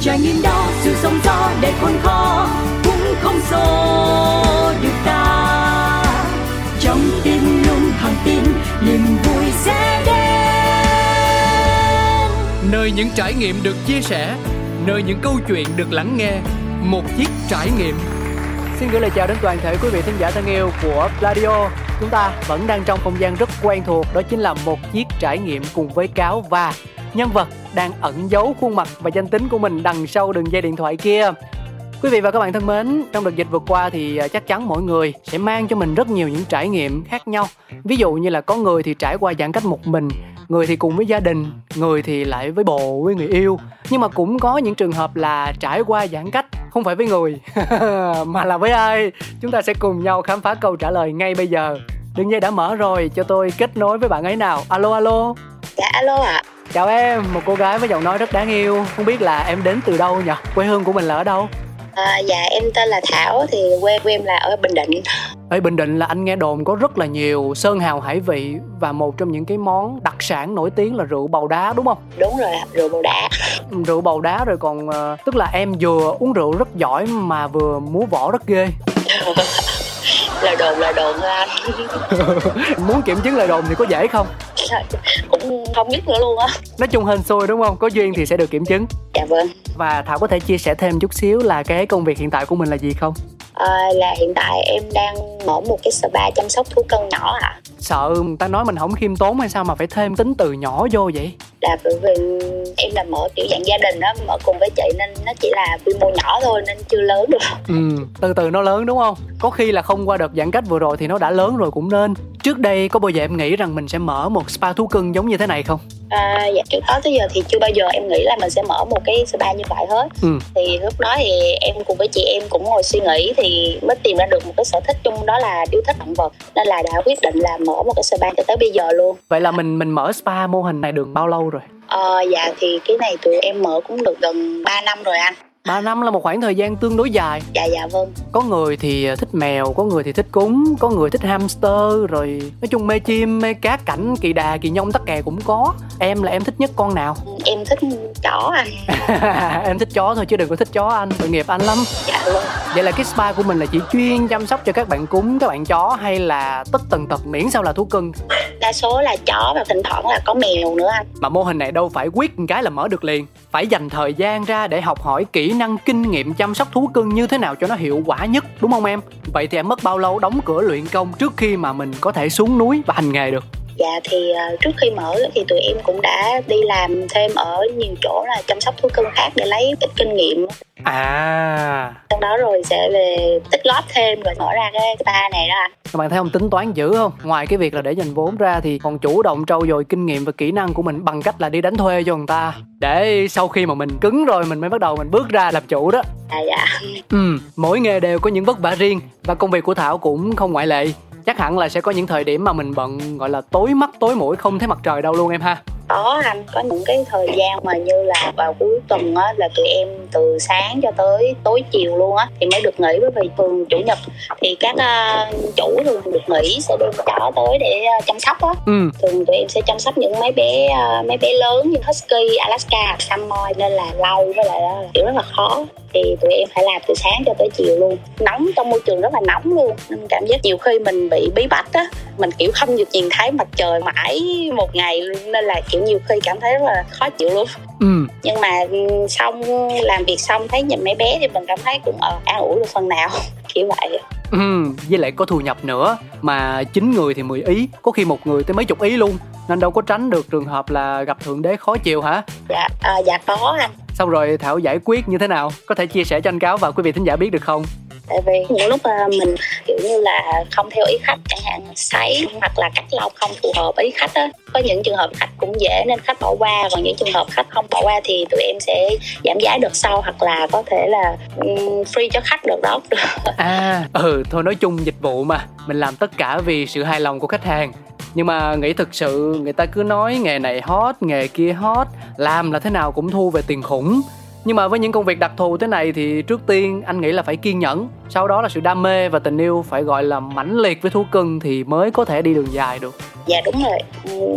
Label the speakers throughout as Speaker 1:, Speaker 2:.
Speaker 1: trải nghiệm đó dù sóng gió đầy khôn khó cũng không xô được ta. Trong tim luôn thẳng tin niềm vui sẽ đến.
Speaker 2: Nơi những trải nghiệm được chia sẻ nơi những câu chuyện được lắng nghe một chiếc trải nghiệm.
Speaker 3: Xin gửi lời chào đến toàn thể quý vị thính giả thân yêu của Radio. Chúng ta vẫn đang trong không gian rất quen thuộc, đó chính là một chiếc trải nghiệm cùng với cáo và nhân vật đang ẩn giấu khuôn mặt và danh tính của mình đằng sau đường dây điện thoại kia. Quý vị và các bạn thân mến, trong đợt dịch vừa qua thì à, chắc chắn mỗi người sẽ mang cho mình rất nhiều những trải nghiệm khác nhau. Ví dụ như là có người thì trải qua giãn cách một mình, người thì cùng với gia đình, người thì lại với bồ, với người yêu. Nhưng mà cũng có những trường hợp là trải qua giãn cách không phải với người mà là với ai. Chúng ta sẽ cùng nhau khám phá câu trả lời ngay bây giờ. Đường dây đã mở rồi, cho tôi kết nối với bạn ấy nào. Alo alo.
Speaker 4: Dạ alo ạ.
Speaker 3: Chào em, một cô gái với giọng nói rất đáng yêu. Không biết là em đến từ đâu nhỉ? Quê hương của mình là ở đâu?
Speaker 4: À, dạ em tên là Thảo thì quê của em là ở Bình Định.
Speaker 3: Ở Bình Định là anh nghe đồn có rất là nhiều sơn hào hải vị và một trong những cái món đặc sản nổi tiếng là rượu bầu đá đúng không?
Speaker 4: Đúng rồi, rượu bầu đá.
Speaker 3: Rượu bầu đá rồi còn uh, tức là em vừa uống rượu rất giỏi mà vừa múa võ rất ghê.
Speaker 4: là đồn là đồn anh.
Speaker 3: Muốn kiểm chứng lời đồn thì có dễ không?
Speaker 4: cũng không biết nữa luôn á.
Speaker 3: Nói chung hên xui đúng không? Có duyên thì sẽ được kiểm chứng.
Speaker 4: Dạ vâng.
Speaker 3: Và thảo có thể chia sẻ thêm chút xíu là cái công việc hiện tại của mình là gì không?
Speaker 4: À, là hiện tại em đang mở một cái spa chăm sóc thú cưng nhỏ ạ. À.
Speaker 3: sợ người ta nói mình không khiêm tốn hay sao mà phải thêm tính từ nhỏ vô vậy?
Speaker 4: Là bởi vì em là mở kiểu dạng gia đình đó mở cùng với chị nên nó chỉ là quy mô nhỏ thôi nên chưa lớn được.
Speaker 3: Ừ từ từ nó lớn đúng không? Có khi là không qua đợt giãn cách vừa rồi thì nó đã lớn rồi cũng nên trước đây có bao giờ em nghĩ rằng mình sẽ mở một spa thú cưng giống như thế này không?
Speaker 4: À dạ trước đó tới giờ thì chưa bao giờ. Em nghĩ là mình sẽ mở một cái spa như vậy hết. Ừ. thì lúc đó thì em cùng với chị em cũng ngồi suy nghĩ thì mới tìm ra được một cái sở thích chung đó là yêu thích động vật. Nên là đã quyết định là mở một cái spa cho tới bây giờ luôn.
Speaker 3: Vậy là mình mình mở spa mô hình này được bao lâu rồi?
Speaker 4: Ờ, dạ thì cái này tụi em mở cũng được gần 3 năm rồi anh
Speaker 3: 3 năm là một khoảng thời gian tương đối dài.
Speaker 4: Dạ dạ vâng.
Speaker 3: Có người thì thích mèo, có người thì thích cúng Có người thích hamster Rồi nói chung mê chim, mê cá cảnh, kỳ đà, kỳ nhông, tắc kè cũng có. Em là em thích nhất con nào?
Speaker 4: Em thích chó anh.
Speaker 3: Em thích chó thôi chứ đừng có thích chó anh Tội nghiệp anh lắm.
Speaker 4: Dạ vâng.
Speaker 3: Vậy là cái spa của mình là chỉ chuyên chăm sóc cho các bạn cúng, các bạn chó Hay là tất tần tật miễn sao là thú cưng?
Speaker 4: Đa số là chó và thỉnh thoảng là có mèo nữa anh.
Speaker 3: Mà mô hình này đâu phải quyết một cái là mở được liền. Phải dành thời gian ra để học hỏi kỹ năng kinh nghiệm chăm sóc thú cưng như thế nào cho nó hiệu quả nhất, đúng không em? Vậy thì em mất bao lâu đóng cửa luyện công trước khi mà mình có thể xuống núi và hành nghề được?
Speaker 4: Dạ thì uh, trước khi mở thì tụi em cũng đã đi làm thêm ở nhiều chỗ là chăm sóc thú cưng khác để lấy ít kinh nghiệm.
Speaker 3: À.
Speaker 4: Sau đó rồi sẽ về tích góp thêm rồi mở ra cái spa này đó anh
Speaker 3: các bạn thấy không tính toán dữ không? Ngoài cái việc là để dành vốn ra thì còn chủ động trau dồi kinh nghiệm và kỹ năng của mình bằng cách là đi đánh thuê cho người ta. Để sau khi mà mình cứng rồi mình mới bắt đầu mình bước ra làm chủ đó.
Speaker 4: À dạ.
Speaker 3: Ừ mỗi nghề đều có những vất vả riêng và công việc của thảo cũng không ngoại lệ chắc hẳn là sẽ có những thời điểm mà mình bận, gọi là, tối mắt, tối mũi không thấy mặt trời đâu luôn em ha
Speaker 4: có anh có những cái thời gian mà như là vào cuối tuần á là tụi em từ sáng cho tới tối chiều luôn á thì mới được nghỉ bởi vì thường chủ nhật. Thì các uh, chủ thường được nghỉ sẽ đem chó tới để uh, chăm sóc á. Ừ. thường tụi em sẽ chăm sóc những mấy bé uh, mấy bé lớn như husky alaska samoy nên là lâu với lại uh, kiểu rất là khó. Thì tụi em phải làm từ sáng cho tới chiều luôn. Nóng trong môi trường rất là nóng luôn nên cảm giác nhiều khi mình bị bí bách á mình kiểu không được nhìn thấy mặt trời mãi một ngày nên là kiểu nhiều khi cảm thấy rất là khó chịu luôn. Ừ. nhưng mà xong làm việc xong thấy nhìn mấy bé thì mình cảm thấy cũng ờ an ủi được phần nào kiểu vậy.
Speaker 3: Ừ, với lại có thu nhập nữa mà chín người thì 10 ý có khi một người tới mấy chục ý luôn nên đâu có tránh được trường hợp là gặp thượng đế khó chịu hả?
Speaker 4: Dạ à, dạ có anh.
Speaker 3: Xong rồi thảo giải quyết như thế nào? Có thể chia sẻ cho anh cáo và quý vị thính giả biết được không
Speaker 4: tại vì những lúc mà mình kiểu như là không theo ý khách chẳng hạn sấy hoặc là cắt lau không phù hợp ý khách á có những trường hợp khách cũng dễ nên khách bỏ qua còn những trường hợp khách không bỏ qua thì tụi em sẽ giảm giá được sau hoặc là có thể là um, free cho khách được đó.
Speaker 3: À ừ thôi nói chung dịch vụ mà mình làm tất cả vì sự hài lòng của khách hàng. Nhưng mà nghĩ thực sự người ta cứ nói nghề này hot nghề kia hot làm là thế nào cũng thu về tiền khủng nhưng mà với những công việc đặc thù thế này thì trước tiên anh nghĩ là phải kiên nhẫn. Sau đó là sự đam mê và tình yêu phải gọi là mãnh liệt với thú cưng thì mới có thể đi đường dài được.
Speaker 4: Dạ đúng rồi.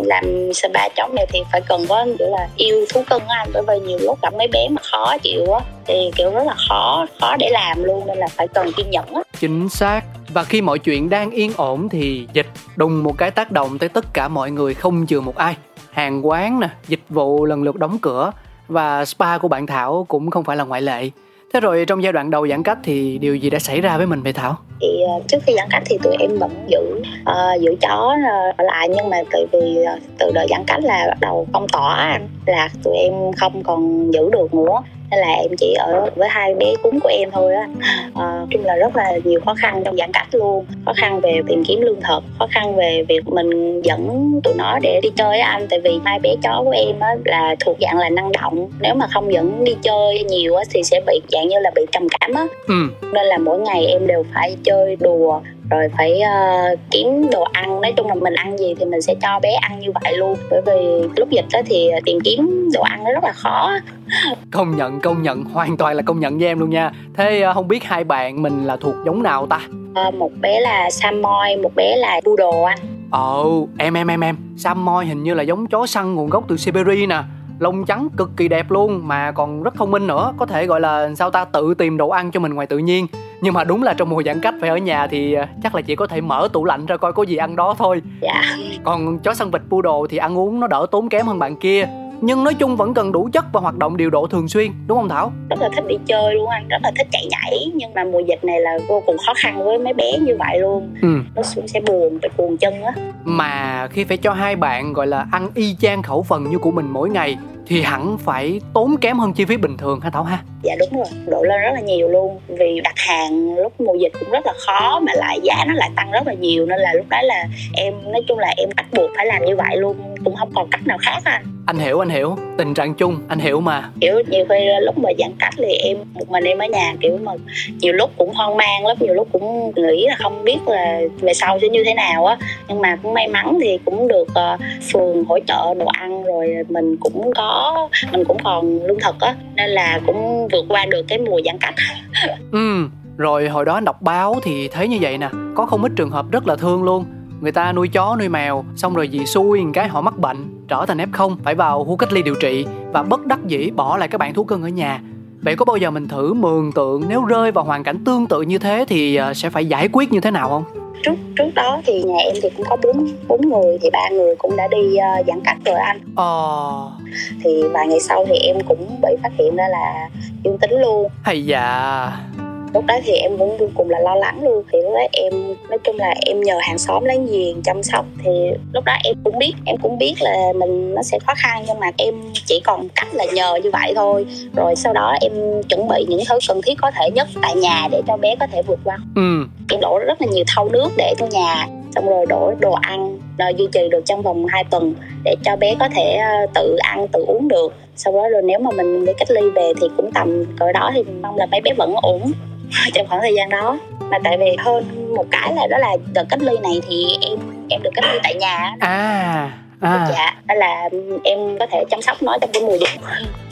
Speaker 4: Làm spa chó này thì phải cần có kiểu là yêu thú cưng á anh bởi vì nhiều lúc gặp mấy bé mà khó chịu á thì kiểu rất là khó khó để làm luôn nên là phải cần kiên nhẫn á.
Speaker 3: Chính xác. Và khi mọi chuyện đang yên ổn thì dịch đùng một cái tác động tới tất cả mọi người không chừa một ai. Hàng quán nè dịch vụ lần lượt đóng cửa và spa của bạn thảo cũng không phải là ngoại lệ. Thế rồi trong giai đoạn đầu giãn cách thì điều gì đã xảy ra với mình vậy thảo?
Speaker 4: Thì ờ, trước khi giãn cách thì tụi em vẫn giữ uh, giữ chó ờ, ở lại. Nhưng mà từ vì từ đợt giãn cách là bắt đầu phong tỏa là tụi em không còn giữ được nữa nên là em chỉ ở với hai bé cúng của em thôi á. À, chung là rất là nhiều khó khăn trong giãn cách luôn. Khó khăn về tìm kiếm lương thực khó khăn về việc mình dẫn tụi nó để đi chơi á anh. Tại vì hai bé chó của em á là thuộc dạng là năng động. Nếu mà không dẫn đi chơi nhiều á thì sẽ bị dạng như là bị trầm cảm á. Ừ. nên là mỗi ngày em đều phải chơi đùa rồi phải uh, kiếm đồ ăn. Nói chung là mình ăn gì thì mình sẽ cho bé ăn như vậy luôn. Bởi vì lúc dịch đó thì tìm kiếm đồ ăn nó rất là khó
Speaker 3: công nhận công nhận. Hoàn toàn là công nhận với em luôn nha. Thế uh, không biết hai bạn mình là thuộc giống nào ta?
Speaker 4: Uh, một bé là Samoy một bé là Poodle anh
Speaker 3: ồ oh, em em em em. Samoy hình như là giống chó săn nguồn gốc từ Siberia nè lông trắng cực kỳ đẹp luôn mà còn rất thông minh nữa. Có thể gọi là sao ta tự tìm đồ ăn cho mình ngoài tự nhiên. Nhưng mà đúng là trong mùa giãn cách phải ở nhà thì à, chắc là chỉ có thể mở tủ lạnh ra coi có gì ăn đó thôi.
Speaker 4: Dạ.
Speaker 3: Còn chó săn vịt poodle thì ăn uống nó đỡ tốn kém hơn bạn kia. Nhưng nói chung vẫn cần đủ chất và hoạt động điều độ thường xuyên đúng không thảo?
Speaker 4: Rất là thích đi chơi luôn anh rất là thích chạy nhảy. Nhưng mà mùa dịch này là vô cùng khó khăn với mấy bé như vậy luôn. Ừ. nó cũng sẽ buồn phải cuồng chân á.
Speaker 3: Mà khi phải cho hai bạn gọi là ăn y chang khẩu phần như của mình mỗi ngày thì hẳn phải tốn kém hơn chi phí bình thường hả Thảo ha?
Speaker 4: Dạ đúng rồi, độ lên rất là nhiều luôn. Vì đặt hàng lúc mùa dịch cũng rất là khó Mà lại giá nó lại tăng rất là nhiều. Nên là lúc đó là em nói chung là em bắt buộc phải làm như vậy luôn. Cũng không còn cách nào khác anh
Speaker 3: anh hiểu, anh hiểu. Tình trạng chung, anh hiểu mà.
Speaker 4: Kiểu nhiều khi lúc mà giãn cách thì em một mình em ở nhà Kiểu mà nhiều lúc cũng hoang mang lắm Nhiều lúc cũng nghĩ là không biết là về sau sẽ như thế nào á. Nhưng mà cũng may mắn thì cũng được uh, phường hỗ trợ đồ ăn Rồi mình cũng có mình cũng còn lương thực á. Nên là cũng vượt qua được cái mùa giãn cách.
Speaker 3: Ừ rồi hồi đó anh đọc báo thì thấy như vậy nè. Có không ít trường hợp rất là thương luôn người ta nuôi chó nuôi mèo xong rồi vì xui cái họ mắc bệnh trở thành f0 phải vào khu cách ly điều trị và bất đắc dĩ bỏ lại các bạn thú cưng ở nhà. Vậy có bao giờ mình thử mường tượng nếu rơi vào hoàn cảnh tương tự như thế thì ờ, sẽ phải giải quyết như thế nào không?
Speaker 4: Trước trước đó thì nhà em thì cũng có bốn bốn người thì ba người cũng đã đi uh, giãn cách rồi anh.
Speaker 3: Ờ.
Speaker 4: Thì vài ngày sau thì em cũng bị phát hiện ra là dương tính luôn.
Speaker 3: Hay dạ
Speaker 4: lúc đó thì em cũng vô cùng là lo lắng luôn. Thì lúc đó em nói chung là em nhờ hàng xóm lấy giềng chăm sóc. Thì lúc đó em cũng biết em cũng biết là mình nó sẽ khó khăn nhưng mà em chỉ còn cách là nhờ như vậy thôi. Rồi sau đó em chuẩn bị những thứ cần thiết có thể nhất tại nhà để cho bé có thể vượt qua.
Speaker 3: Ừ.
Speaker 4: em đổ rất là nhiều thau nước để trong nhà. Xong rồi đổ đồ ăn rồi duy trì được trong vòng 2 tuần để cho bé có thể ờ, tự ăn tự uống được. Sau đó rồi nếu mà mình đi cách ly về thì cũng tầm cỡ đó thì mong là mấy bé vẫn ổn trong khoảng thời gian đó. Mà tại vì hơn một cái là đó là đợt cách ly này thì em em được cách ly tại nhà.
Speaker 3: À à.
Speaker 4: dạ đó là em có thể chăm sóc nó trong cái mùa dịch.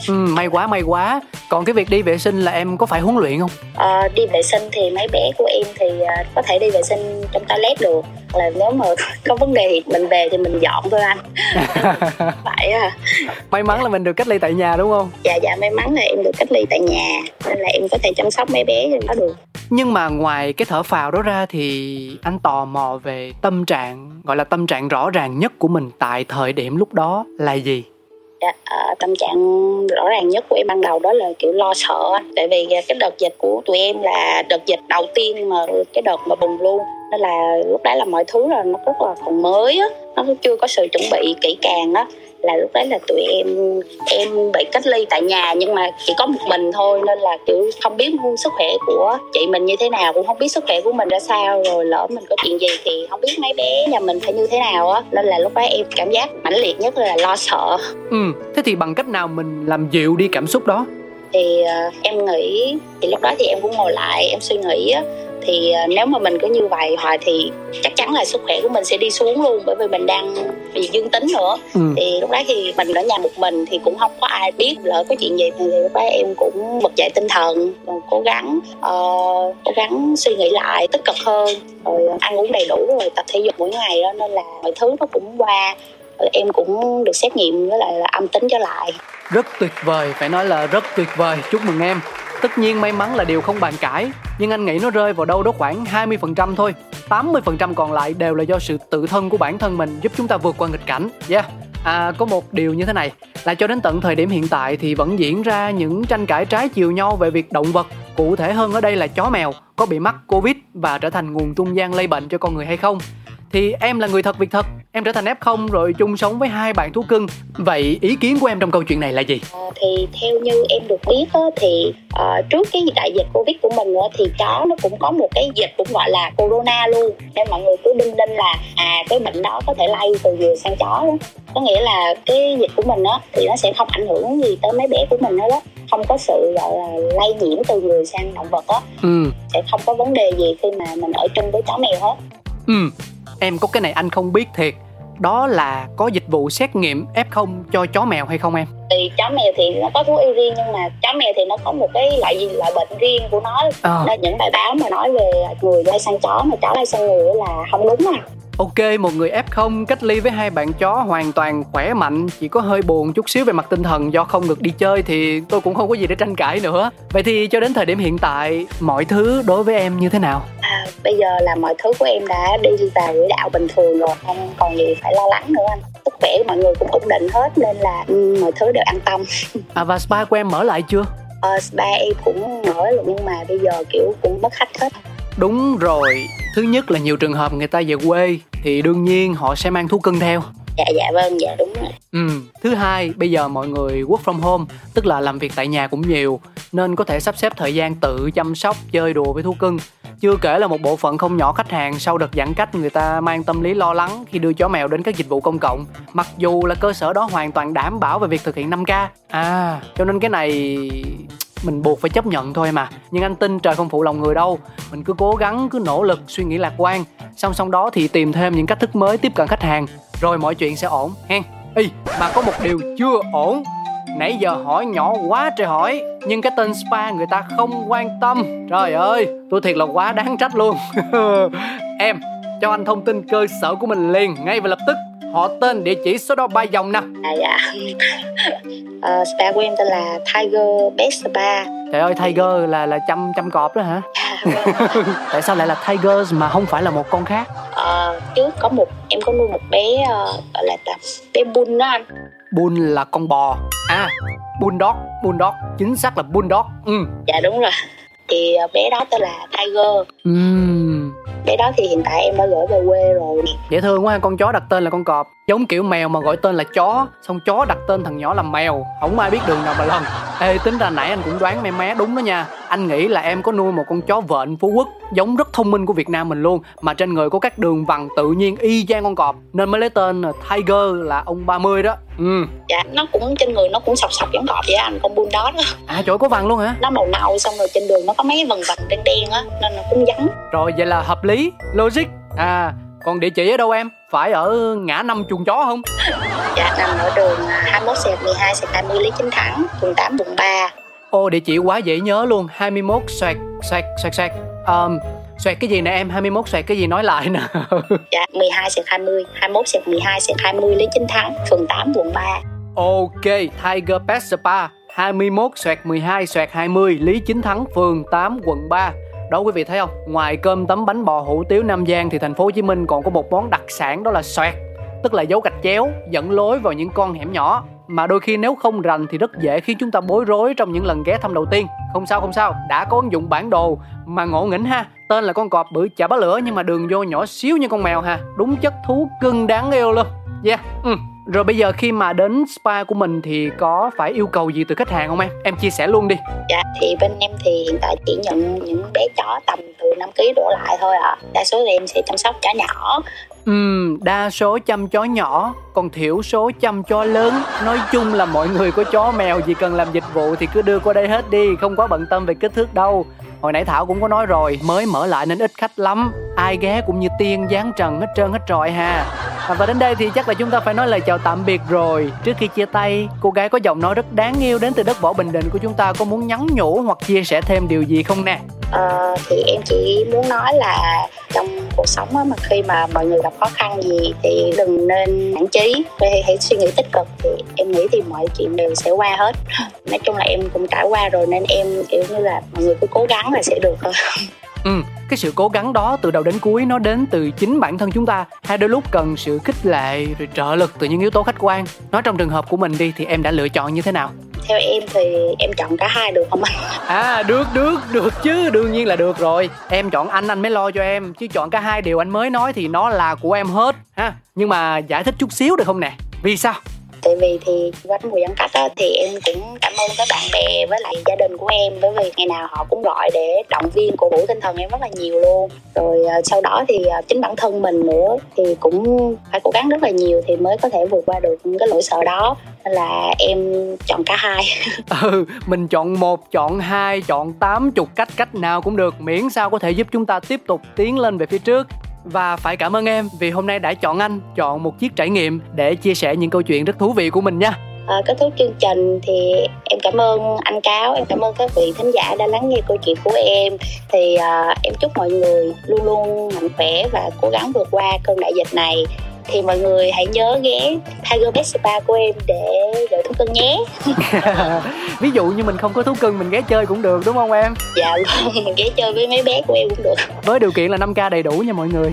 Speaker 3: Ừ, may quá may quá. Còn cái việc đi vệ sinh là em có phải huấn luyện không?
Speaker 4: À, đi vệ sinh thì mấy bé của em thì uh, có thể đi vệ sinh trong toilet được. Là nếu mà có vấn đề thì mình về thì mình dọn thôi anh. Vậy à
Speaker 3: may mắn là mình được cách ly tại nhà đúng không?
Speaker 4: Dạ dạ may mắn là em được cách ly tại nhà. Nên là em có thể chăm sóc mấy bé nó được
Speaker 3: nhưng mà ngoài cái thở phào đó ra thì anh tò mò về tâm trạng gọi là tâm trạng rõ ràng nhất của mình tại thời điểm lúc đó là gì?
Speaker 4: Dạ, à, tâm trạng rõ ràng nhất của em ban đầu đó là kiểu lo sợ. Tại vì à, cái đợt dịch của tụi em là đợt dịch đầu tiên mà cái đợt mà bùng luôn. Nên là lúc đấy là mọi thứ là nó rất là còn mới á. Nó chưa có sự chuẩn bị kỹ càng đó là lúc đấy là tụi em em bị cách ly tại nhà, nhưng mà chỉ có một mình thôi, nên là, kiểu, không biết sức khỏe của chị mình như thế nào, cũng không biết sức khỏe của mình ra sao, rồi lỡ mình có chuyện gì thì không biết mấy bé nhà mình phải như thế nào á. Nên là lúc đó em cảm giác mãnh liệt nhất là lo sợ.
Speaker 3: Ừ thế thì bằng cách nào mình làm dịu đi cảm xúc đó?
Speaker 4: Thì uh, em nghĩ thì lúc đó thì em cũng ngồi lại em suy nghĩ á. Thì ờ, nếu mà mình cứ như vậy hoài thì chắc chắn là sức khỏe của mình sẽ đi xuống luôn bởi vì mình đang bị dương tính nữa. Ừ. thì lúc đó thì mình ở nhà một mình thì cũng không có ai biết lỡ có chuyện gì. Thì lúc đó em cũng bật dậy tinh thần cố gắng uh, cố gắng suy nghĩ lại tích cực hơn. Rồi ăn uống đầy đủ rồi tập thể dục mỗi ngày đó nên là mọi thứ nó cũng qua. Em cũng được xét nghiệm với lại là âm tính trở lại
Speaker 3: rất tuyệt vời phải nói là rất tuyệt vời chúc mừng em Tất nhiên may mắn là điều không bàn cãi, nhưng anh nghĩ nó rơi vào đâu đó khoảng 20% thôi. 80% còn lại đều là do sự tự thân của bản thân mình giúp chúng ta vượt qua nghịch cảnh. Yeah. À, có một điều như thế này là cho đến tận thời điểm hiện tại thì vẫn diễn ra những tranh cãi trái chiều nhau về việc động vật cụ thể hơn ở đây là chó mèo có bị mắc covid và trở thành nguồn trung gian lây bệnh cho con người hay không thì em là người thật việc thật. Em trở thành f0 rồi chung sống với hai bạn thú cưng. Vậy ý kiến của em trong câu chuyện này là gì?
Speaker 4: À, thì theo như em được biết á, thì uh, trước cái đại dịch covid của mình nữa thì chó nó cũng có một cái dịch cũng gọi là corona luôn. Nên mọi người cứ đinh đinh là à cái bệnh đó có thể lây từ người sang chó đó. Có nghĩa là cái dịch của mình á thì nó sẽ không ảnh hưởng gì tới mấy bé của mình nữa đó. Không có sự gọi là lây nhiễm từ người sang động vật á. Ừ. sẽ không có vấn đề gì khi mà mình ở chung với chó mèo hết.
Speaker 3: Ừ em có cái này anh không biết thiệt đó là có dịch vụ xét nghiệm F0 cho chó mèo hay không em?
Speaker 4: Thì chó mèo thì nó có thú y riêng nhưng mà chó mèo thì nó có một cái loại gì loại bệnh riêng của nó. À. Nên những bài báo mà nói về người lây sang chó mà chó lây sang người là không đúng à.
Speaker 3: Ok, một người F0 cách ly với hai bạn chó hoàn toàn khỏe mạnh, chỉ có hơi buồn chút xíu về mặt tinh thần do không được đi chơi thì tôi cũng không có gì để tranh cãi nữa. Vậy thì cho đến thời điểm hiện tại, mọi thứ đối với em như thế nào?
Speaker 4: Bây giờ là mọi thứ của em đã đi vào quỹ đạo bình thường rồi, không còn gì phải lo lắng nữa anh. Sức khỏe của mọi người cũng ổn định hết nên là um, mọi thứ đều an tâm.
Speaker 3: À và spa của em mở lại chưa?
Speaker 4: Ờ, spa em cũng mở rồi nhưng mà bây giờ kiểu cũng mất khách hết
Speaker 3: Đúng rồi, thứ nhất là nhiều trường hợp người ta về quê thì đương nhiên họ sẽ mang thú cưng theo.
Speaker 4: Dạ dạ vâng, dạ đúng rồi.
Speaker 3: Ừ, thứ hai, bây giờ mọi người work from home, tức là làm việc tại nhà cũng nhiều nên có thể sắp xếp thời gian tự chăm sóc, chơi đùa với thú cưng. Chưa kể là một bộ phận không nhỏ khách hàng sau đợt giãn cách người ta mang tâm lý lo lắng khi đưa chó mèo đến các dịch vụ công cộng, mặc dù là cơ sở đó hoàn toàn đảm bảo về việc thực hiện 5K. À, cho nên cái này mình buộc phải chấp nhận thôi mà. Nhưng anh tin trời không phụ lòng người đâu. Mình cứ cố gắng cứ nỗ lực suy nghĩ lạc quan. Song song đó thì tìm thêm những cách thức mới tiếp cận khách hàng. Rồi mọi chuyện sẽ ổn hen. Y mà có một điều chưa ổn nãy giờ hỏi nhỏ quá trời hỏi nhưng cái tên spa người ta không quan tâm. Trời ơi tôi thiệt là quá đáng trách luôn. Em cho anh thông tin cơ sở của mình liền ngay và lập tức. Họ tên địa chỉ số đo ba dòng nè.
Speaker 4: À dạ. Uh, spa của em tên là Tiger Best Spa.
Speaker 3: Trời ơi Tiger là là chăm chăm cọp đó hả? Tại sao lại là Tigers mà không phải là một con khác?
Speaker 4: Uh, trước có một em có nuôi một bé uh, gọi là bé Bull đó anh
Speaker 3: Bull là con bò. À Bulldog Bulldog chính xác là Bulldog. Ừ.
Speaker 4: Dạ đúng rồi. Thì bé đó tên là Tiger.
Speaker 3: Uhm
Speaker 4: cái đó thì hiện tại em đã gửi về quê rồi.
Speaker 3: Dễ thương quá con chó đặt tên là con cọp. Giống kiểu mèo mà gọi tên là chó. Xong chó đặt tên thằng nhỏ là mèo. Không ai biết đường nào mà lần. Ê tính ra nãy anh cũng đoán mẹ mé đúng đó nha anh nghĩ là em có nuôi một con chó vện phú quốc giống rất thông minh của việt nam mình luôn mà trên người có các đường vằn tự nhiên y chang con cọp nên mới lấy tên là tiger là ông 30 đó.
Speaker 4: Ừ. Dạ nó cũng trên người nó cũng sọc sọc giống cọp vậy anh con bull đó đó.
Speaker 3: À chỗ có vằn luôn hả?
Speaker 4: Nó màu nâu xong rồi trên đường nó có mấy vần vần đen đen á nên nó cũng giống
Speaker 3: rồi vậy là hợp lý logic. À còn địa chỉ ở đâu em? Phải ở ngã năm chuồng chó không?
Speaker 4: Dạ nằm ở đường 21 sẹt 12 sẹt 20 Lý Chính Thắng phường 8 quận 3
Speaker 3: Ô địa chỉ quá dễ nhớ luôn. 21 xoẹt xoẹt xoẹt xoẹt. Um, xoẹt cái gì nè em? 21 xoẹt cái gì nói lại nè.
Speaker 4: Dạ 12 xoẹt 20 21 xoẹt 12 xoẹt 20 Lý Chính Thắng phường 8 quận 3
Speaker 3: Ok Tiger Pet Spa 21 xoẹt 12 xoẹt 20 Lý Chính Thắng phường 8 quận 3 đó quý vị thấy không? Ngoài cơm tấm bánh bò hủ tiếu nam giang thì thành phố hồ chí minh còn có một món đặc sản đó là xoẹt tức là dấu gạch chéo dẫn lối vào những con hẻm nhỏ mà đôi khi nếu không rành thì rất dễ khiến chúng ta bối rối trong những lần ghé thăm đầu tiên không sao không sao đã có ứng dụng bản đồ mà ngộ nghĩnh ha tên là con cọp bự chả bá lửa nhưng mà đường vô nhỏ xíu như con mèo ha đúng chất thú cưng đáng yêu luôn yeah ừ. Rồi bây giờ khi mà đến spa của mình thì có phải yêu cầu gì từ khách hàng không em? Em chia sẻ luôn đi.
Speaker 4: Dạ thì bên em thì hiện tại chỉ nhận những bé chó tầm từ 5 kg đổ lại thôi ạ. À. Đa số thì em sẽ chăm sóc chó nhỏ.
Speaker 3: Ừm, đa số chăm chó nhỏ, còn thiểu số chăm chó lớn. Nói chung là mọi người có chó mèo gì cần làm dịch vụ thì cứ đưa qua đây hết đi, không quá bận tâm về kích thước đâu. hồi nãy thảo cũng có nói rồi mới mở lại nên ít khách lắm ai ghé cũng như tiên dáng trần hết trơn hết trọi ha À, và đến đây thì chắc là chúng ta phải nói lời chào tạm biệt rồi. Trước khi chia tay cô gái có giọng nói rất đáng yêu đến từ đất võ bình định của chúng ta. Có muốn nhắn nhủ hoặc chia sẻ thêm điều gì không nè?
Speaker 4: Ờ, thì em chỉ muốn nói là trong cuộc sống á, mà khi mà mọi người gặp khó khăn gì thì đừng nên nản chí. Hãy, hãy suy nghĩ tích cực thì em nghĩ thì mọi chuyện đều sẽ qua hết. Nói chung là em cũng trải qua rồi nên em kiểu như là mọi người cứ cố gắng là sẽ được thôi.
Speaker 3: ừ cái sự cố gắng đó từ đầu đến cuối nó đến từ chính bản thân chúng ta. Hay đôi lúc cần sự khích lệ rồi trợ lực từ những yếu tố khách quan. Nói trong trường hợp của mình đi thì em đã lựa chọn như thế nào?
Speaker 4: Theo em thì em chọn cả hai được không anh?
Speaker 3: À được được được chứ. Đương nhiên là được rồi. Em chọn anh anh mới lo cho em. Chứ chọn cả hai điều anh mới nói thì nó là của em hết ha? Nhưng mà giải thích chút xíu được không nè? Vì sao
Speaker 4: tại vì thì quanh mùa giãn cách đó thì em cũng cảm ơn với bạn bè với lại gia đình của em, bởi vì ngày nào họ cũng gọi để động viên, cổ vũ tinh thần em rất là nhiều luôn. Rồi ờ, sau đó thì ờ, chính bản thân mình nữa thì cũng phải cố gắng rất là nhiều thì mới có thể vượt qua được những cái nỗi sợ đó. Nên là em chọn cả hai.
Speaker 3: Ừ mình chọn một, chọn hai, chọn tám chục cách cách nào cũng được. Miễn sao có thể giúp chúng ta tiếp tục tiến lên về phía trước và phải cảm ơn em vì hôm nay đã chọn anh chọn một chiếc trải nghiệm để chia sẻ những câu chuyện rất thú vị của mình nha.
Speaker 4: À, kết thúc chương trình thì em cảm ơn anh cáo em cảm ơn các vị thính giả đã lắng nghe câu chuyện của em. Thì à, em chúc mọi người luôn luôn mạnh khỏe và cố gắng vượt qua cơn đại dịch này thì mọi người hãy nhớ ghé Tiger Pet Spa của em để gửi thú cưng nhé.
Speaker 3: Ví dụ như mình không có thú cưng mình ghé chơi cũng được đúng không em?
Speaker 4: Dạ vâng mình ghé chơi với mấy bé của em cũng được.
Speaker 3: Với điều kiện là 5 k đầy đủ nha mọi người.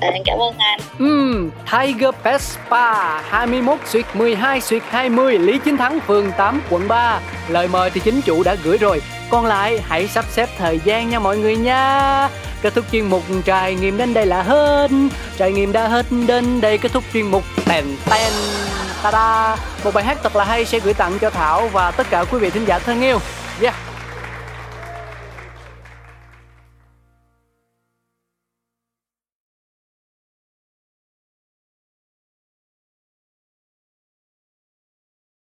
Speaker 4: À, cảm ơn anh.
Speaker 3: Uhm, Tiger Pet Spa 21 suyệt 12 suyệt 20 Lý Chính Thắng phường 8 quận 3 lời mời thì chính chủ đã gửi rồi còn lại, hãy sắp xếp thời gian nha mọi người nha. Kết thúc chuyên mục trải nghiệm đến đây là hết. Trải nghiệm đã hết đến đây, kết thúc chuyên mục tèn tèn. Ta da một bài hát thật là hay sẽ gửi tặng cho thảo và tất cả quý vị thính giả thân yêu. Yeah!